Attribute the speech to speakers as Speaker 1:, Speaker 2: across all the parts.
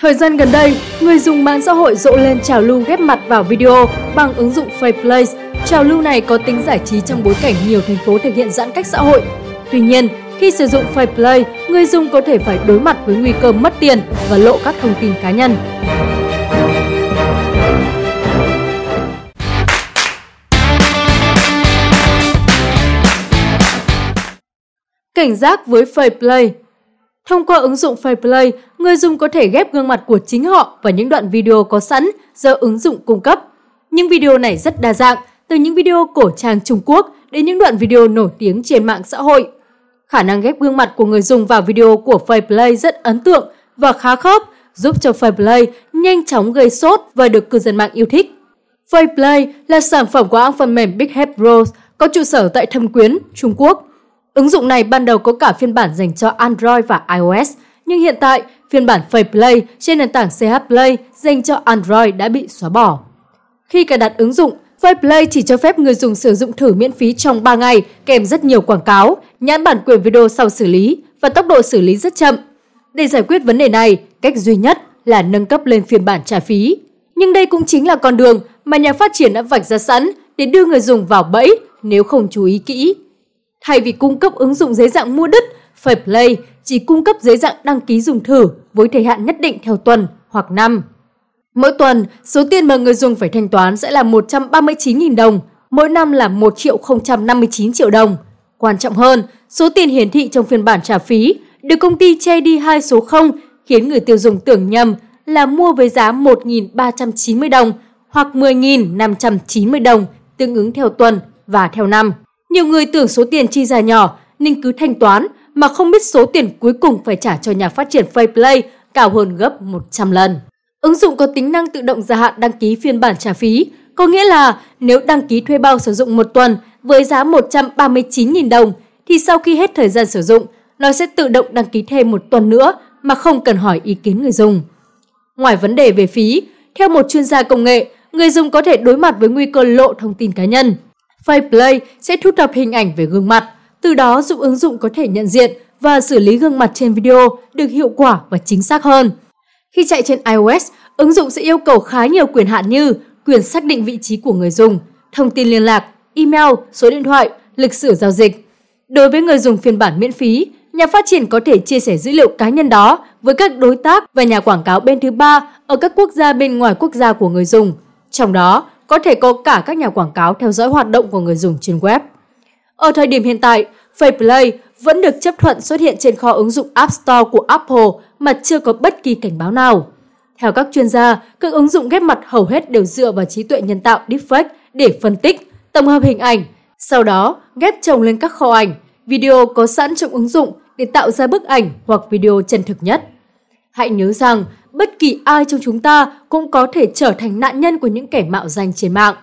Speaker 1: Thời gian gần đây, người dùng mạng xã hội rộ lên trào lưu ghép mặt vào video bằng ứng dụng Faceplay. Trào lưu này có tính giải trí trong bối cảnh nhiều thành phố thực hiện giãn cách xã hội. Tuy nhiên, khi sử dụng Faceplay, người dùng có thể phải đối mặt với nguy cơ mất tiền và lộ các thông tin cá nhân. Cảnh giác với Faceplay Thông qua ứng dụng Faceplay, người dùng có thể ghép gương mặt của chính họ và những đoạn video có sẵn do ứng dụng cung cấp. Những video này rất đa dạng, từ những video cổ trang Trung Quốc đến những đoạn video nổi tiếng trên mạng xã hội. Khả năng ghép gương mặt của người dùng vào video của Faceplay rất ấn tượng và khá khớp, giúp cho Faceplay nhanh chóng gây sốt và được cư dân mạng yêu thích. Faceplay là sản phẩm của hãng phần mềm Big Head Bros có trụ sở tại Thâm Quyến, Trung Quốc. Ứng dụng này ban đầu có cả phiên bản dành cho Android và iOS, nhưng hiện tại phiên bản play trên nền tảng CH Play dành cho Android đã bị xóa bỏ. Khi cài đặt ứng dụng, play chỉ cho phép người dùng sử dụng thử miễn phí trong 3 ngày kèm rất nhiều quảng cáo, nhãn bản quyền video sau xử lý và tốc độ xử lý rất chậm. Để giải quyết vấn đề này, cách duy nhất là nâng cấp lên phiên bản trả phí. Nhưng đây cũng chính là con đường mà nhà phát triển đã vạch ra sẵn để đưa người dùng vào bẫy nếu không chú ý kỹ. Thay vì cung cấp ứng dụng dưới dạng mua đứt, play chỉ cung cấp dưới dạng đăng ký dùng thử với thời hạn nhất định theo tuần hoặc năm. Mỗi tuần, số tiền mà người dùng phải thanh toán sẽ là 139.000 đồng, mỗi năm là 1 triệu 059 triệu đồng. Quan trọng hơn, số tiền hiển thị trong phiên bản trả phí được công ty che đi hai số 0 khiến người tiêu dùng tưởng nhầm là mua với giá 1.390 đồng hoặc 10.590 đồng tương ứng theo tuần và theo năm. Nhiều người tưởng số tiền chi ra nhỏ nên cứ thanh toán mà không biết số tiền cuối cùng phải trả cho nhà phát triển Faceplay cao hơn gấp 100 lần. Ứng dụng có tính năng tự động gia hạn đăng ký phiên bản trả phí, có nghĩa là nếu đăng ký thuê bao sử dụng một tuần với giá 139.000 đồng thì sau khi hết thời gian sử dụng, nó sẽ tự động đăng ký thêm một tuần nữa mà không cần hỏi ý kiến người dùng. Ngoài vấn đề về phí, theo một chuyên gia công nghệ, người dùng có thể đối mặt với nguy cơ lộ thông tin cá nhân. Faceplay sẽ thu thập hình ảnh về gương mặt, từ đó giúp ứng dụng có thể nhận diện và xử lý gương mặt trên video được hiệu quả và chính xác hơn. Khi chạy trên iOS, ứng dụng sẽ yêu cầu khá nhiều quyền hạn như quyền xác định vị trí của người dùng, thông tin liên lạc, email, số điện thoại, lịch sử giao dịch. Đối với người dùng phiên bản miễn phí, nhà phát triển có thể chia sẻ dữ liệu cá nhân đó với các đối tác và nhà quảng cáo bên thứ ba ở các quốc gia bên ngoài quốc gia của người dùng. Trong đó, có thể có cả các nhà quảng cáo theo dõi hoạt động của người dùng trên web. Ở thời điểm hiện tại, Faceplay vẫn được chấp thuận xuất hiện trên kho ứng dụng App Store của Apple mà chưa có bất kỳ cảnh báo nào. Theo các chuyên gia, các ứng dụng ghép mặt hầu hết đều dựa vào trí tuệ nhân tạo deepfake để phân tích, tổng hợp hình ảnh, sau đó ghép chồng lên các kho ảnh, video có sẵn trong ứng dụng để tạo ra bức ảnh hoặc video chân thực nhất. Hãy nhớ rằng, bất kỳ ai trong chúng ta cũng có thể trở thành nạn nhân của những kẻ mạo danh trên mạng.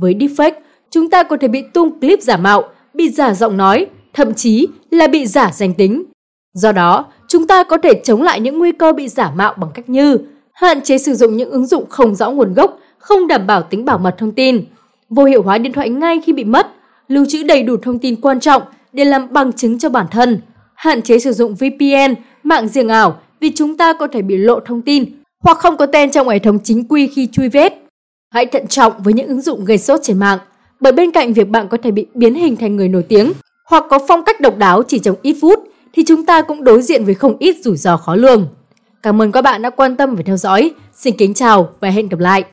Speaker 1: Với deepfake, chúng ta có thể bị tung clip giả mạo, bị giả giọng nói, thậm chí là bị giả danh tính. Do đó, chúng ta có thể chống lại những nguy cơ bị giả mạo bằng cách như hạn chế sử dụng những ứng dụng không rõ nguồn gốc, không đảm bảo tính bảo mật thông tin, vô hiệu hóa điện thoại ngay khi bị mất, lưu trữ đầy đủ thông tin quan trọng để làm bằng chứng cho bản thân, hạn chế sử dụng VPN, mạng riêng ảo vì chúng ta có thể bị lộ thông tin hoặc không có tên trong hệ thống chính quy khi truy vết. Hãy thận trọng với những ứng dụng gây sốt trên mạng, bởi bên cạnh việc bạn có thể bị biến hình thành người nổi tiếng hoặc có phong cách độc đáo chỉ trong ít phút, thì chúng ta cũng đối diện với không ít rủi ro khó lường. Cảm ơn các bạn đã quan tâm và theo dõi. Xin kính chào và hẹn gặp lại!